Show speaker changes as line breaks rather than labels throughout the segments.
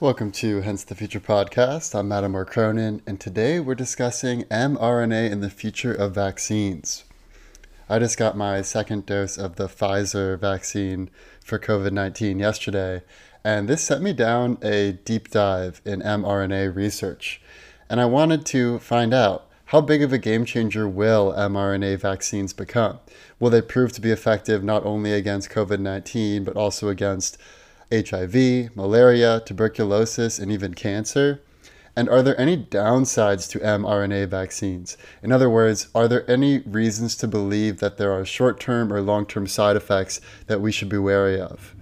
Welcome to Hence the Future podcast. I'm Adam R. Cronin, and today we're discussing mRNA and the future of vaccines. I just got my second dose of the Pfizer vaccine for COVID 19 yesterday, and this set me down a deep dive in mRNA research. And I wanted to find out how big of a game changer will mRNA vaccines become? Will they prove to be effective not only against COVID 19, but also against HIV, malaria, tuberculosis, and even cancer? And are there any downsides to mRNA vaccines? In other words, are there any reasons to believe that there are short term or long term side effects that we should be wary of?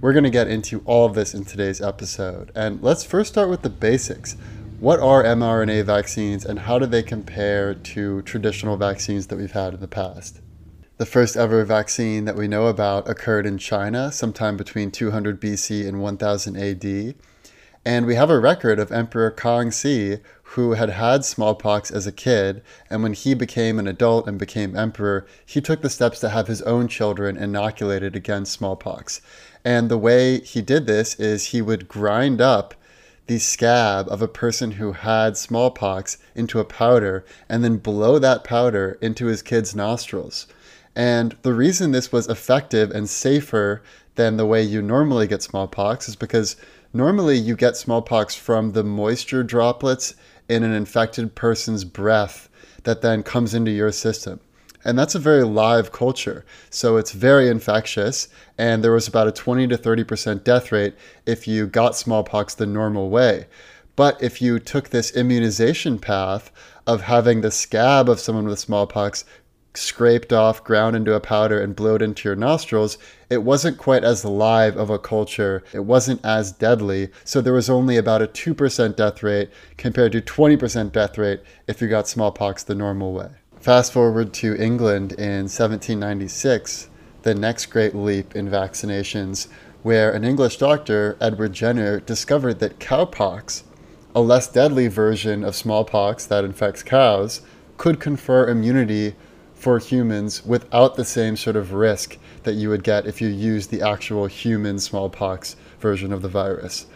We're going to get into all of this in today's episode. And let's first start with the basics. What are mRNA vaccines and how do they compare to traditional vaccines that we've had in the past? The first ever vaccine that we know about occurred in China sometime between 200 BC and 1000 AD. And we have a record of Emperor Kangxi, who had had smallpox as a kid, and when he became an adult and became emperor, he took the steps to have his own children inoculated against smallpox. And the way he did this is he would grind up the scab of a person who had smallpox into a powder and then blow that powder into his kid's nostrils. And the reason this was effective and safer than the way you normally get smallpox is because normally you get smallpox from the moisture droplets in an infected person's breath that then comes into your system. And that's a very live culture. So it's very infectious. And there was about a 20 to 30% death rate if you got smallpox the normal way. But if you took this immunization path of having the scab of someone with smallpox scraped off, ground into a powder, and blew it into your nostrils, it wasn't quite as live of a culture. It wasn't as deadly. So there was only about a 2% death rate compared to 20% death rate if you got smallpox the normal way. Fast forward to England in 1796, the next great leap in vaccinations, where an English doctor, Edward Jenner, discovered that cowpox, a less deadly version of smallpox that infects cows, could confer immunity for humans without the same sort of risk that you would get if you used the actual human smallpox version of the virus.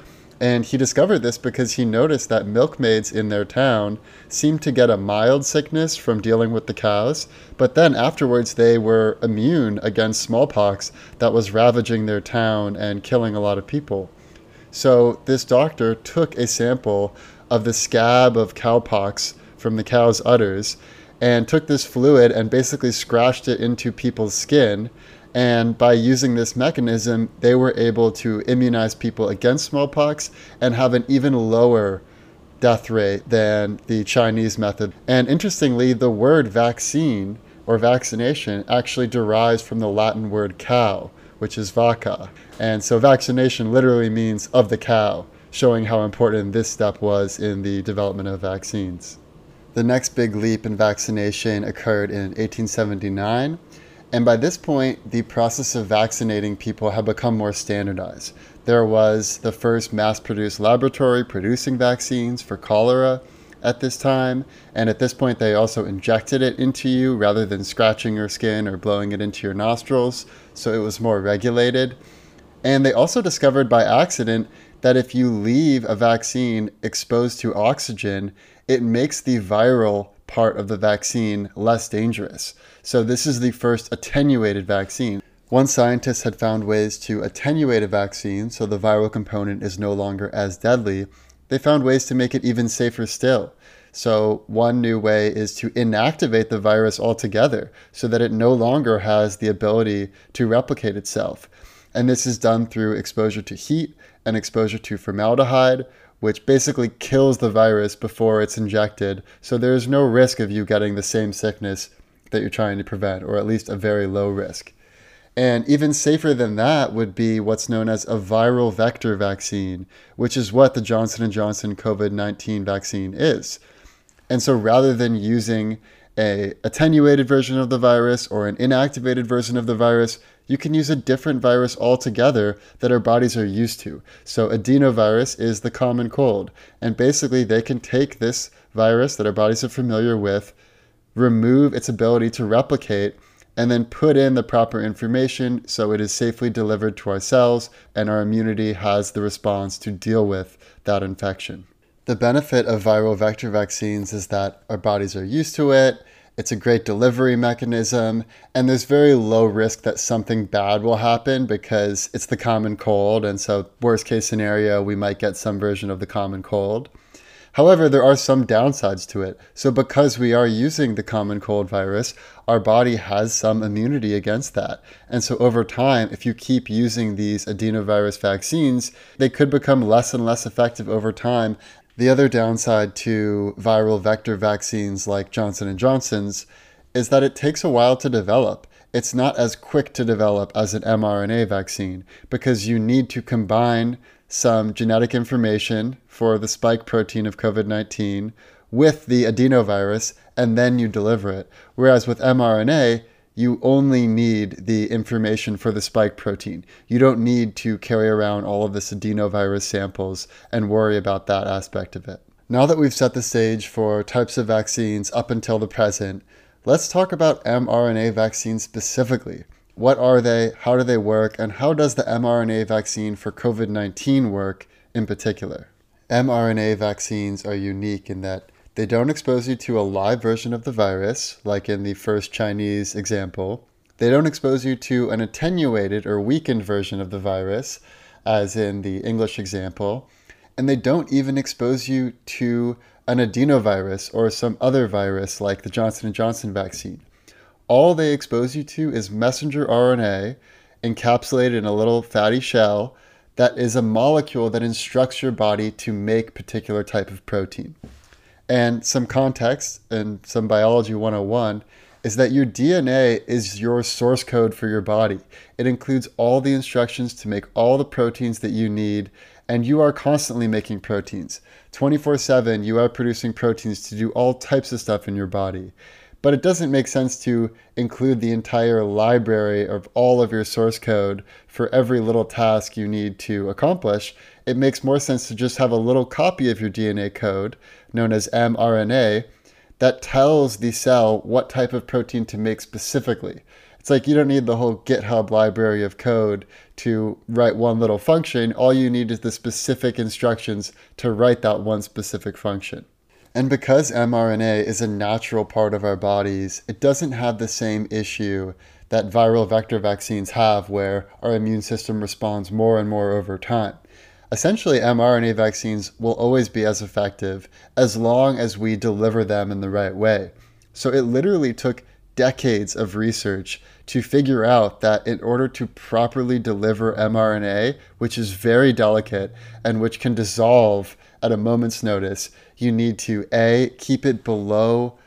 And he discovered this because he noticed that milkmaids in their town seemed to get a mild sickness from dealing with the cows, but then afterwards they were immune against smallpox that was ravaging their town and killing a lot of people. So this doctor took a sample of the scab of cowpox from the cow's udders and took this fluid and basically scratched it into people's skin. And by using this mechanism, they were able to immunize people against smallpox and have an even lower death rate than the Chinese method. And interestingly, the word vaccine or vaccination actually derives from the Latin word cow, which is vacca. And so vaccination literally means of the cow, showing how important this step was in the development of vaccines. The next big leap in vaccination occurred in 1879, and by this point, the process of vaccinating people had become more standardized. There was the first mass produced laboratory producing vaccines for cholera at this time, and at this point, they also injected it into you rather than scratching your skin or blowing it into your nostrils, so it was more regulated. And they also discovered by accident that if you leave a vaccine exposed to oxygen, it makes the viral part of the vaccine less dangerous. So, this is the first attenuated vaccine. One scientist had found ways to attenuate a vaccine so the viral component is no longer as deadly. They found ways to make it even safer still. So, one new way is to inactivate the virus altogether so that it no longer has the ability to replicate itself. And this is done through exposure to heat and exposure to formaldehyde, which basically kills the virus before it's injected. So there's no risk of you getting the same sickness that you're trying to prevent, or at least a very low risk. And even safer than that would be what's known as a viral vector vaccine, which is what the Johnson & Johnson COVID-19 vaccine is. And so rather than using a attenuated version of the virus or an inactivated version of the virus, you can use a different virus altogether that our bodies are used to. So, adenovirus is the common cold. And basically, they can take this virus that our bodies are familiar with, remove its ability to replicate, and then put in the proper information so it is safely delivered to our cells and our immunity has the response to deal with that infection. The benefit of viral vector vaccines is that our bodies are used to it. It's a great delivery mechanism, and there's very low risk that something bad will happen because it's the common cold. And so, worst case scenario, we might get some version of the common cold. However, there are some downsides to it. So, because we are using the common cold virus, our body has some immunity against that. And so, over time, if you keep using these adenovirus vaccines, they could become less and less effective over time. The other downside to viral vector vaccines like Johnson & Johnson's is that it takes a while to develop. It's not as quick to develop as an mRNA vaccine because you need to combine some genetic information for the spike protein of COVID 19 with the adenovirus, and then you deliver it. Whereas with mRNA, you only need the information for the spike protein. You don't need to carry around all of this adenovirus samples and worry about that aspect of it. Now that we've set the stage for types of vaccines up until the present, let's talk about mRNA vaccines specifically. What are they? How do they work? And how does the mRNA vaccine for COVID 19 work in particular? mRNA vaccines are unique in that they don't expose you to a live version of the virus, like in the first Chinese example. They don't expose you to an attenuated or weakened version of the virus, as in the English example. And they don't even expose you to an adenovirus or some other virus like the Johnson & Johnson vaccine all they expose you to is messenger RNA encapsulated in a little fatty shell that is a molecule that instructs your body to make particular type of protein. And some context and some biology 101 is that your DNA is your source code for your body. It includes all the instructions to make all the proteins that you need, and you are constantly making proteins. 24 7, you are producing proteins to do all types of stuff in your body but it doesn't make sense to include the entire library of all of your source code for every little task you need to accomplish. It makes more sense to just have a little copy of your DNA code, known as mRNA, that tells the cell what type of protein to make specifically. It's like you don't need the whole GitHub library of code to write one little function. All you need is the specific instructions to write that one specific function. And because mRNA is a natural part of our bodies, it doesn't have the same issue that viral vector vaccines have, where our immune system responds more and more over time. Essentially, mRNA vaccines will always be as effective as long as we deliver them in the right way. So it literally took decades of research to figure out that in order to properly deliver mRNA, which is very delicate and which can dissolve at a moment's notice, you need to A, keep it below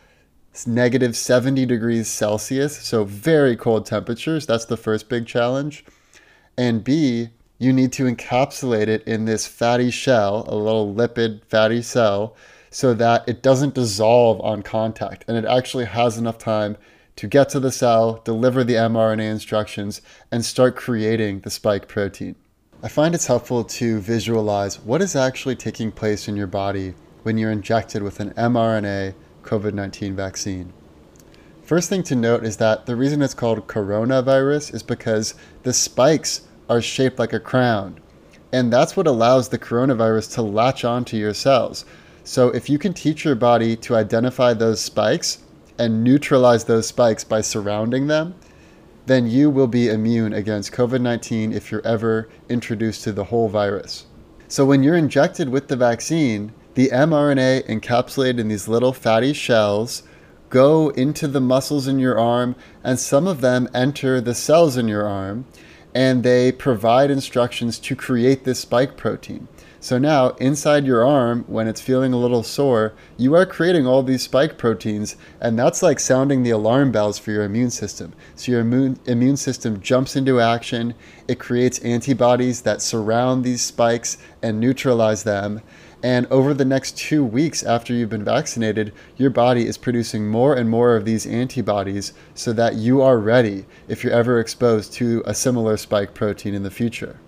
negative 70 degrees Celsius, so very cold temperatures. That's the first big challenge. And B, you need to encapsulate it in this fatty shell, a little lipid fatty cell, so that it doesn't dissolve on contact and it actually has enough time to get to the cell, deliver the mRNA instructions, and start creating the spike protein. I find it's helpful to visualize what is actually taking place in your body when you're injected with an mRNA COVID 19 vaccine. First thing to note is that the reason it's called coronavirus is because the spikes are shaped like a crown. And that's what allows the coronavirus to latch onto your cells. So if you can teach your body to identify those spikes and neutralize those spikes by surrounding them, then you will be immune against COVID 19 if you're ever introduced to the whole virus. So when you're injected with the vaccine, the mRNA encapsulated in these little fatty shells go into the muscles in your arm, and some of them enter the cells in your arm, and they provide instructions to create this spike protein. So now, inside your arm, when it's feeling a little sore, you are creating all these spike proteins, and that's like sounding the alarm bells for your immune system. So your immune, immune system jumps into action, it creates antibodies that surround these spikes and neutralize them. And over the next two weeks after you've been vaccinated, your body is producing more and more of these antibodies so that you are ready if you're ever exposed to a similar spike protein in the future.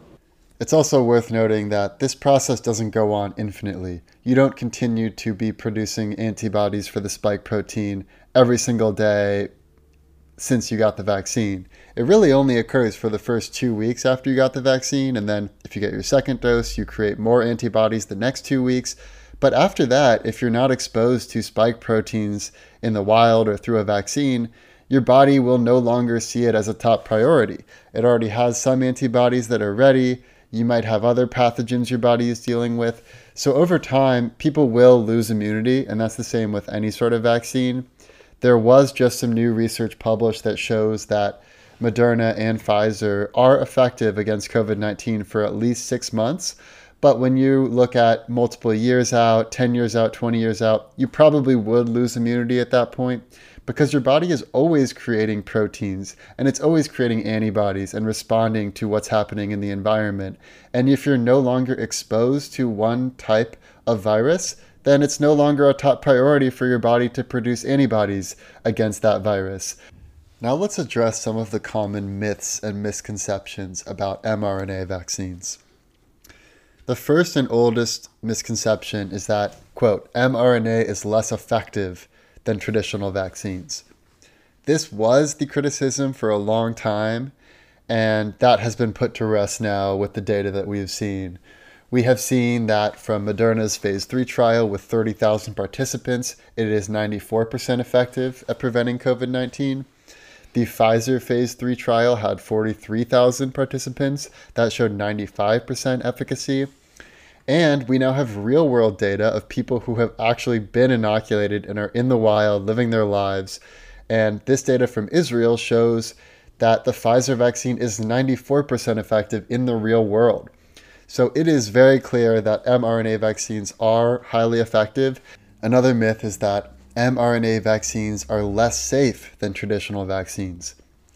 It's also worth noting that this process doesn't go on infinitely. You don't continue to be producing antibodies for the spike protein every single day since you got the vaccine. It really only occurs for the first two weeks after you got the vaccine, and then if you get your second dose, you create more antibodies the next two weeks. But after that, if you're not exposed to spike proteins in the wild or through a vaccine, your body will no longer see it as a top priority. It already has some antibodies that are ready. You might have other pathogens your body is dealing with. So over time, people will lose immunity, and that's the same with any sort of vaccine. There was just some new research published that shows that Moderna and Pfizer are effective against COVID 19 for at least six months. But when you look at multiple years out, 10 years out, 20 years out, you probably would lose immunity at that point because your body is always creating proteins and it's always creating antibodies and responding to what's happening in the environment. And if you're no longer exposed to one type of virus, then it's no longer a top priority for your body to produce antibodies against that virus. Now let's address some of the common myths and misconceptions about mRNA vaccines. The first and oldest misconception is that, quote, mRNA is less effective than traditional vaccines. This was the criticism for a long time, and that has been put to rest now with the data that we have seen. We have seen that from Moderna's phase 3 trial with 30,000 participants, it is 94% effective at preventing COVID 19. The Pfizer phase 3 trial had 43,000 participants, that showed 95% efficacy. And we now have real world data of people who have actually been inoculated and are in the wild living their lives. And this data from Israel shows that the Pfizer vaccine is 94% effective in the real world. So it is very clear that mRNA vaccines are highly effective. Another myth is that mRNA vaccines are less safe than traditional vaccines.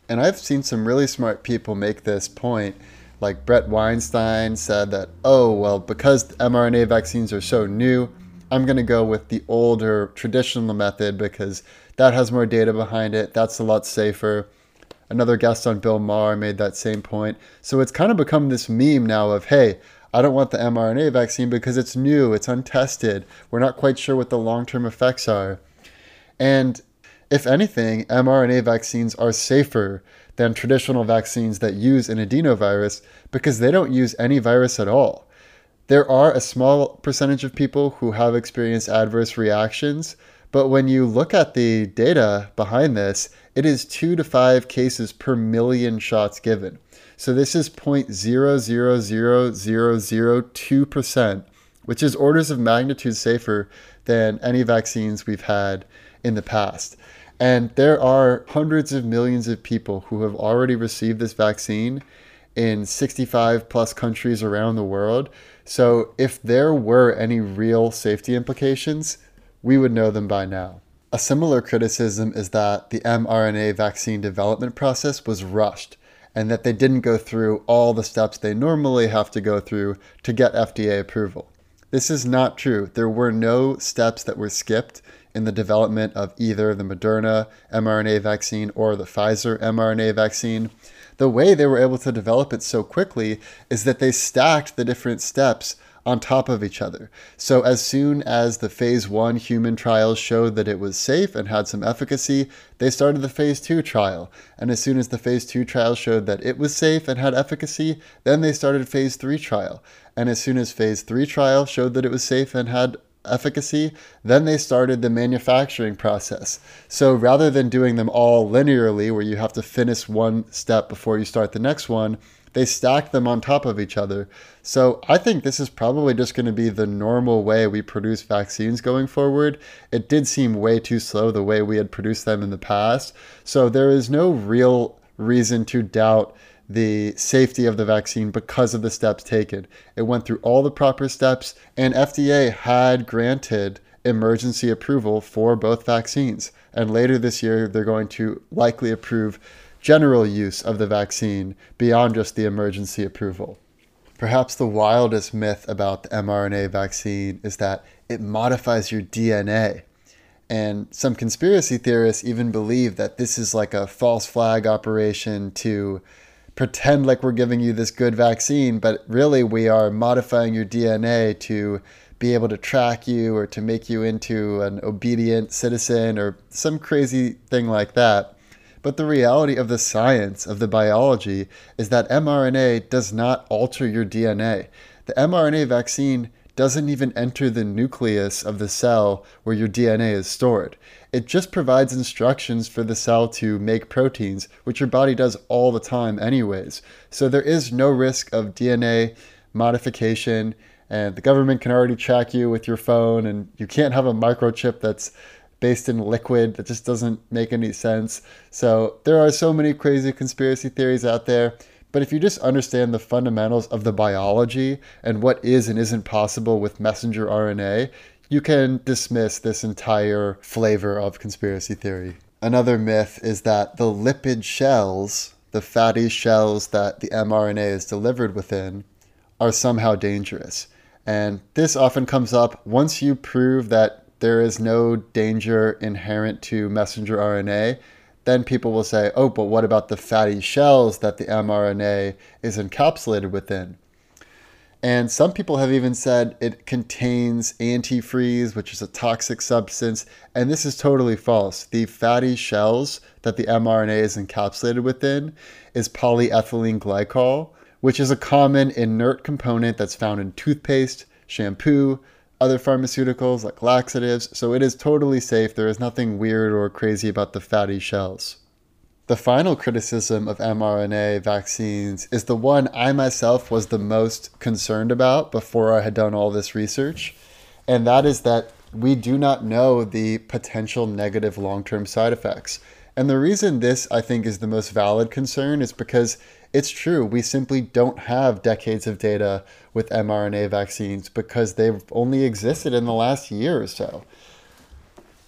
And I've seen some really smart people make this point like Bret Weinstein said that, oh, well, because mRNA vaccines are so new, I'm going to go with the older traditional method because that has more data behind it. That's a lot safer. Another guest on Bill Maher made that same point. So it's kind of become this meme now of, hey, I don't want the mRNA vaccine because it's new, it's untested. We're not quite sure what the long term effects are. And if anything, mRNA vaccines are safer than traditional vaccines that use an adenovirus because they don't use any virus at all. There are a small percentage of people who have experienced adverse reactions, but when you look at the data behind this, it is two to five cases per million shots given. So this is 0.000002%, which is orders of magnitude safer than any vaccines we've had in the past. And there are hundreds of millions of people who have already received this vaccine in 65 plus countries around the world. So if there were any real safety implications, we would know them by now. A similar criticism is that the mRNA vaccine development process was rushed and that they didn't go through all the steps they normally have to go through to get FDA approval. This is not true. There were no steps that were skipped in the development of either the Moderna mRNA vaccine or the Pfizer mRNA vaccine. The way they were able to develop it so quickly is that they stacked the different steps on top of each other. So, as soon as the phase one human trials showed that it was safe and had some efficacy, they started the phase two trial. And as soon as the phase two trial showed that it was safe and had efficacy, then they started phase three trial. And as soon as phase three trial showed that it was safe and had efficacy, then they started the manufacturing process. So rather than doing them all linearly, where you have to finish one step before you start the next one, they stack them on top of each other. So I think this is probably just going to be the normal way we produce vaccines going forward. It did seem way too slow the way we had produced them in the past. So there is no real reason to doubt the safety of the vaccine because of the steps taken. It went through all the proper steps, and FDA had granted emergency approval for both vaccines. And later this year, they're going to likely approve general use of the vaccine beyond just the emergency approval. Perhaps the wildest myth about the mRNA vaccine is that it modifies your DNA. And some conspiracy theorists even believe that this is like a false flag operation to pretend like we're giving you this good vaccine, but really we are modifying your DNA to be able to track you or to make you into an obedient citizen or some crazy thing like that. But the reality of the science, of the biology, is that mRNA does not alter your DNA. The mRNA vaccine doesn't even enter the nucleus of the cell where your DNA is stored. It just provides instructions for the cell to make proteins, which your body does all the time, anyways. So there is no risk of DNA modification, and the government can already track you with your phone, and you can't have a microchip that's based in liquid that just doesn't make any sense. So there are so many crazy conspiracy theories out there. But if you just understand the fundamentals of the biology and what is and isn't possible with messenger RNA, you can dismiss this entire flavor of conspiracy theory. Another myth is that the lipid shells, the fatty shells that the mRNA is delivered within, are somehow dangerous. And this often comes up once you prove that there is no danger inherent to messenger RNA, then people will say, oh, but what about the fatty shells that the mRNA is encapsulated within? And some people have even said it contains antifreeze, which is a toxic substance. And this is totally false. The fatty shells that the mRNA is encapsulated within is polyethylene glycol, which is a common inert component that's found in toothpaste, shampoo, other pharmaceuticals like laxatives, so it is totally safe. There is nothing weird or crazy about the fatty shells. The final criticism of mRNA vaccines is the one I myself was the most concerned about before I had done all this research, and that is that we do not know the potential negative long term side effects. And the reason this, I think, is the most valid concern is because it's true. We simply don't have decades of data with mRNA vaccines because they've only existed in the last year or so.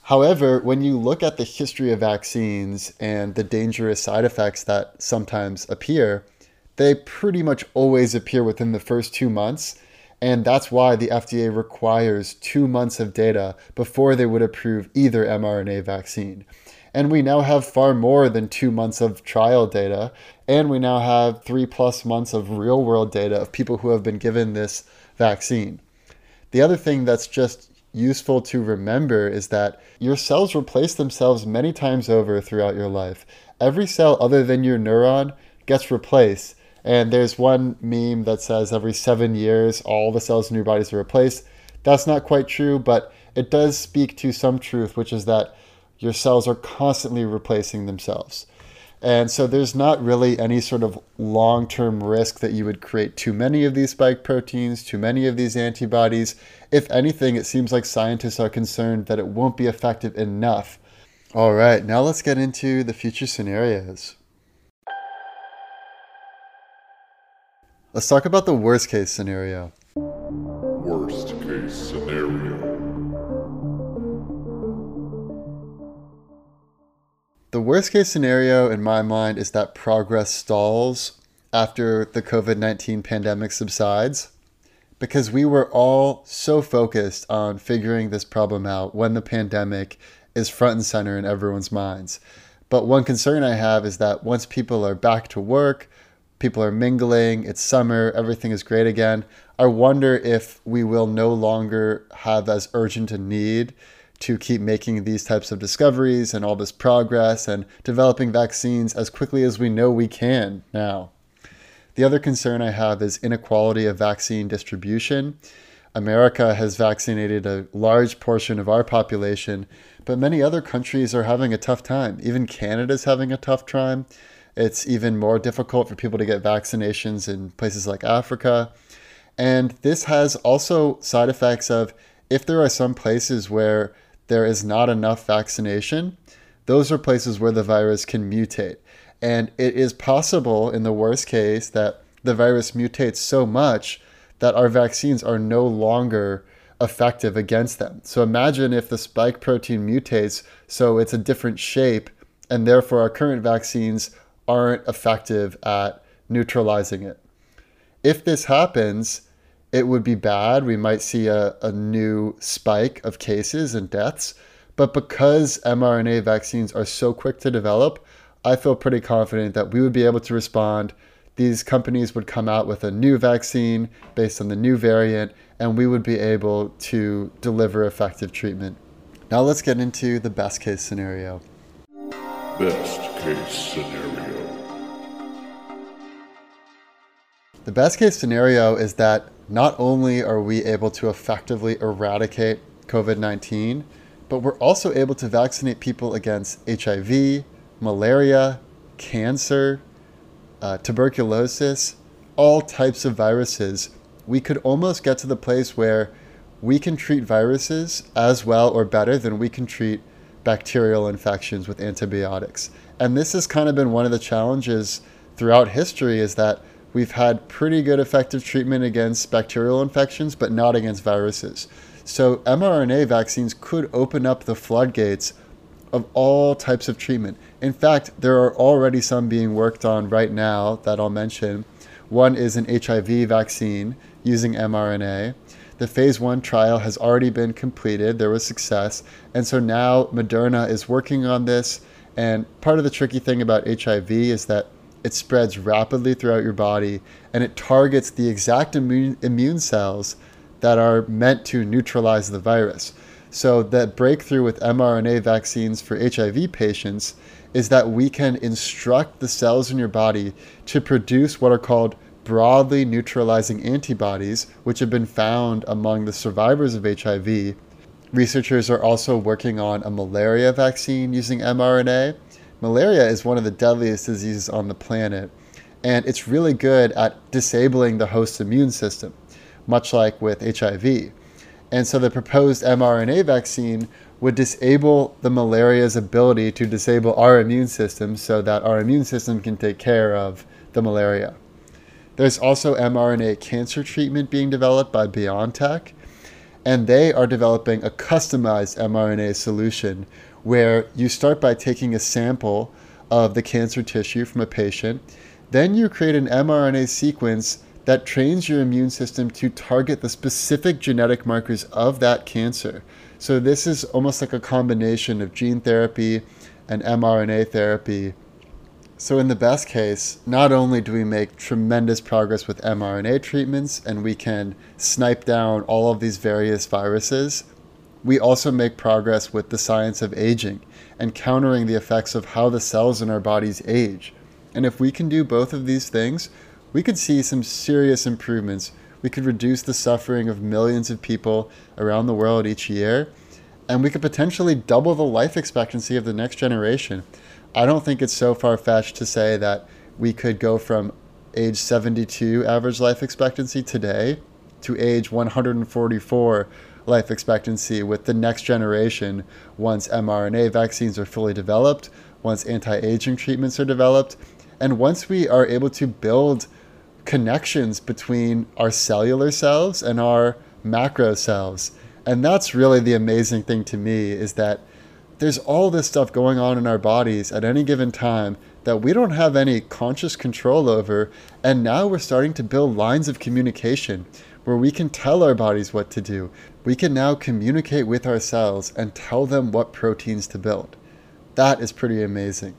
However, when you look at the history of vaccines and the dangerous side effects that sometimes appear, they pretty much always appear within the first two months. And that's why the FDA requires two months of data before they would approve either mRNA vaccine. And we now have far more than two months of trial data. And we now have three plus months of real world data of people who have been given this vaccine. The other thing that's just useful to remember is that your cells replace themselves many times over throughout your life. Every cell other than your neuron gets replaced. And there's one meme that says every seven years, all the cells in your bodies are replaced. That's not quite true, but it does speak to some truth, which is that your cells are constantly replacing themselves. And so there's not really any sort of long term risk that you would create too many of these spike proteins, too many of these antibodies. If anything, it seems like scientists are concerned that it won't be effective enough. All right, now let's get into the future scenarios. Let's talk about the worst case scenario. The worst case scenario in my mind is that progress stalls after the COVID 19 pandemic subsides because we were all so focused on figuring this problem out when the pandemic is front and center in everyone's minds. But one concern I have is that once people are back to work, people are mingling, it's summer, everything is great again. I wonder if we will no longer have as urgent a need to keep making these types of discoveries and all this progress and developing vaccines as quickly as we know we can now. The other concern I have is inequality of vaccine distribution. America has vaccinated a large portion of our population, but many other countries are having a tough time. Even Canada's having a tough time. It's even more difficult for people to get vaccinations in places like Africa. And this has also side effects of if there are some places where there is not enough vaccination, those are places where the virus can mutate. And it is possible in the worst case that the virus mutates so much that our vaccines are no longer effective against them. So imagine if the spike protein mutates so it's a different shape, and therefore our current vaccines aren't effective at neutralizing it. If this happens, it would be bad. We might see a, a new spike of cases and deaths. But because mRNA vaccines are so quick to develop, I feel pretty confident that we would be able to respond. These companies would come out with a new vaccine based on the new variant, and we would be able to deliver effective treatment. Now let's get into the best case scenario.
Best case scenario.
The best case scenario is that not only are we able to effectively eradicate COVID 19, but we're also able to vaccinate people against HIV, malaria, cancer, uh, tuberculosis, all types of viruses. We could almost get to the place where we can treat viruses as well or better than we can treat bacterial infections with antibiotics. And this has kind of been one of the challenges throughout history is that we've had pretty good effective treatment against bacterial infections, but not against viruses. So mRNA vaccines could open up the floodgates of all types of treatment. In fact, there are already some being worked on right now that I'll mention. One is an HIV vaccine using mRNA. The phase one trial has already been completed. There was success. And so now Moderna is working on this. And part of the tricky thing about HIV is that it spreads rapidly throughout your body and it targets the exact immune, immune cells that are meant to neutralize the virus. So, the breakthrough with mRNA vaccines for HIV patients is that we can instruct the cells in your body to produce what are called broadly neutralizing antibodies, which have been found among the survivors of HIV. Researchers are also working on a malaria vaccine using mRNA, Malaria is one of the deadliest diseases on the planet, and it's really good at disabling the host's immune system, much like with HIV. And so the proposed mRNA vaccine would disable the malaria's ability to disable our immune system so that our immune system can take care of the malaria. There's also mRNA cancer treatment being developed by BioNTech, and they are developing a customized mRNA solution where you start by taking a sample of the cancer tissue from a patient. Then you create an mRNA sequence that trains your immune system to target the specific genetic markers of that cancer. So, this is almost like a combination of gene therapy and mRNA therapy. So, in the best case, not only do we make tremendous progress with mRNA treatments and we can snipe down all of these various viruses, we also make progress with the science of aging and countering the effects of how the cells in our bodies age. And if we can do both of these things, we could see some serious improvements. We could reduce the suffering of millions of people around the world each year, and we could potentially double the life expectancy of the next generation. I don't think it's so far fetched to say that we could go from age 72 average life expectancy today to age 144 life expectancy with the next generation once mRNA vaccines are fully developed, once anti aging treatments are developed, and once we are able to build connections between our cellular selves and our macro selves. And that's really the amazing thing to me is that there's all this stuff going on in our bodies at any given time that we don't have any conscious control over. And now we're starting to build lines of communication where we can tell our bodies what to do. We can now communicate with our cells and tell them what proteins to build. That is pretty amazing.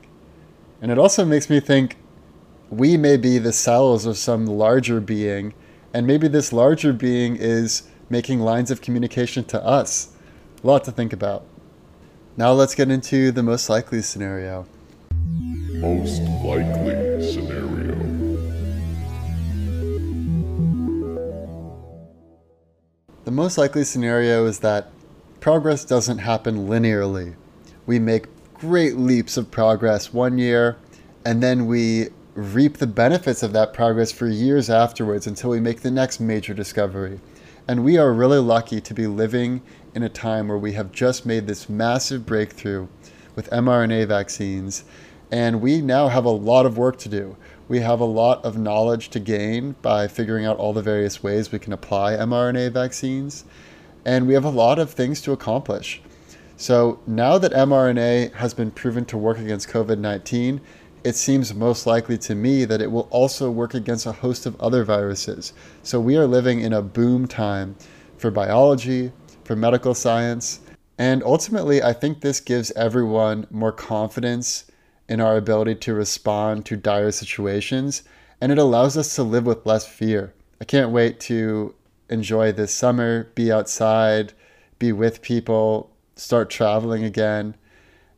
And it also makes me think we may be the cells of some larger being, and maybe this larger being is making lines of communication to us. A lot to think about. Now let's get into the most likely scenario.
Most likely scenario.
The most likely scenario is that progress doesn't happen linearly. We make great leaps of progress one year, and then we reap the benefits of that progress for years afterwards until we make the next major discovery. And we are really lucky to be living in a time where we have just made this massive breakthrough with mRNA vaccines, and we now have a lot of work to do we have a lot of knowledge to gain by figuring out all the various ways we can apply mRNA vaccines, and we have a lot of things to accomplish. So now that mRNA has been proven to work against COVID 19, it seems most likely to me that it will also work against a host of other viruses. So we are living in a boom time for biology, for medical science, and ultimately, I think this gives everyone more confidence in our ability to respond to dire situations, and it allows us to live with less fear. I can't wait to enjoy this summer, be outside, be with people, start traveling again.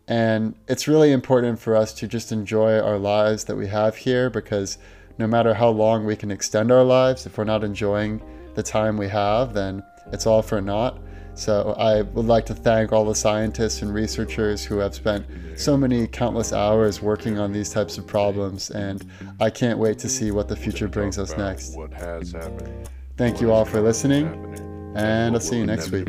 And it's really important for us to just enjoy our lives that we have here because no matter how long we can extend our lives, if we're not enjoying the time we have, then it's all for naught. So I would like to thank all the scientists and researchers who have spent so many countless hours working on these types of problems, and I can't wait to see what the future brings us next.
What has happened?
Thank you all for listening, and I'll see you next week.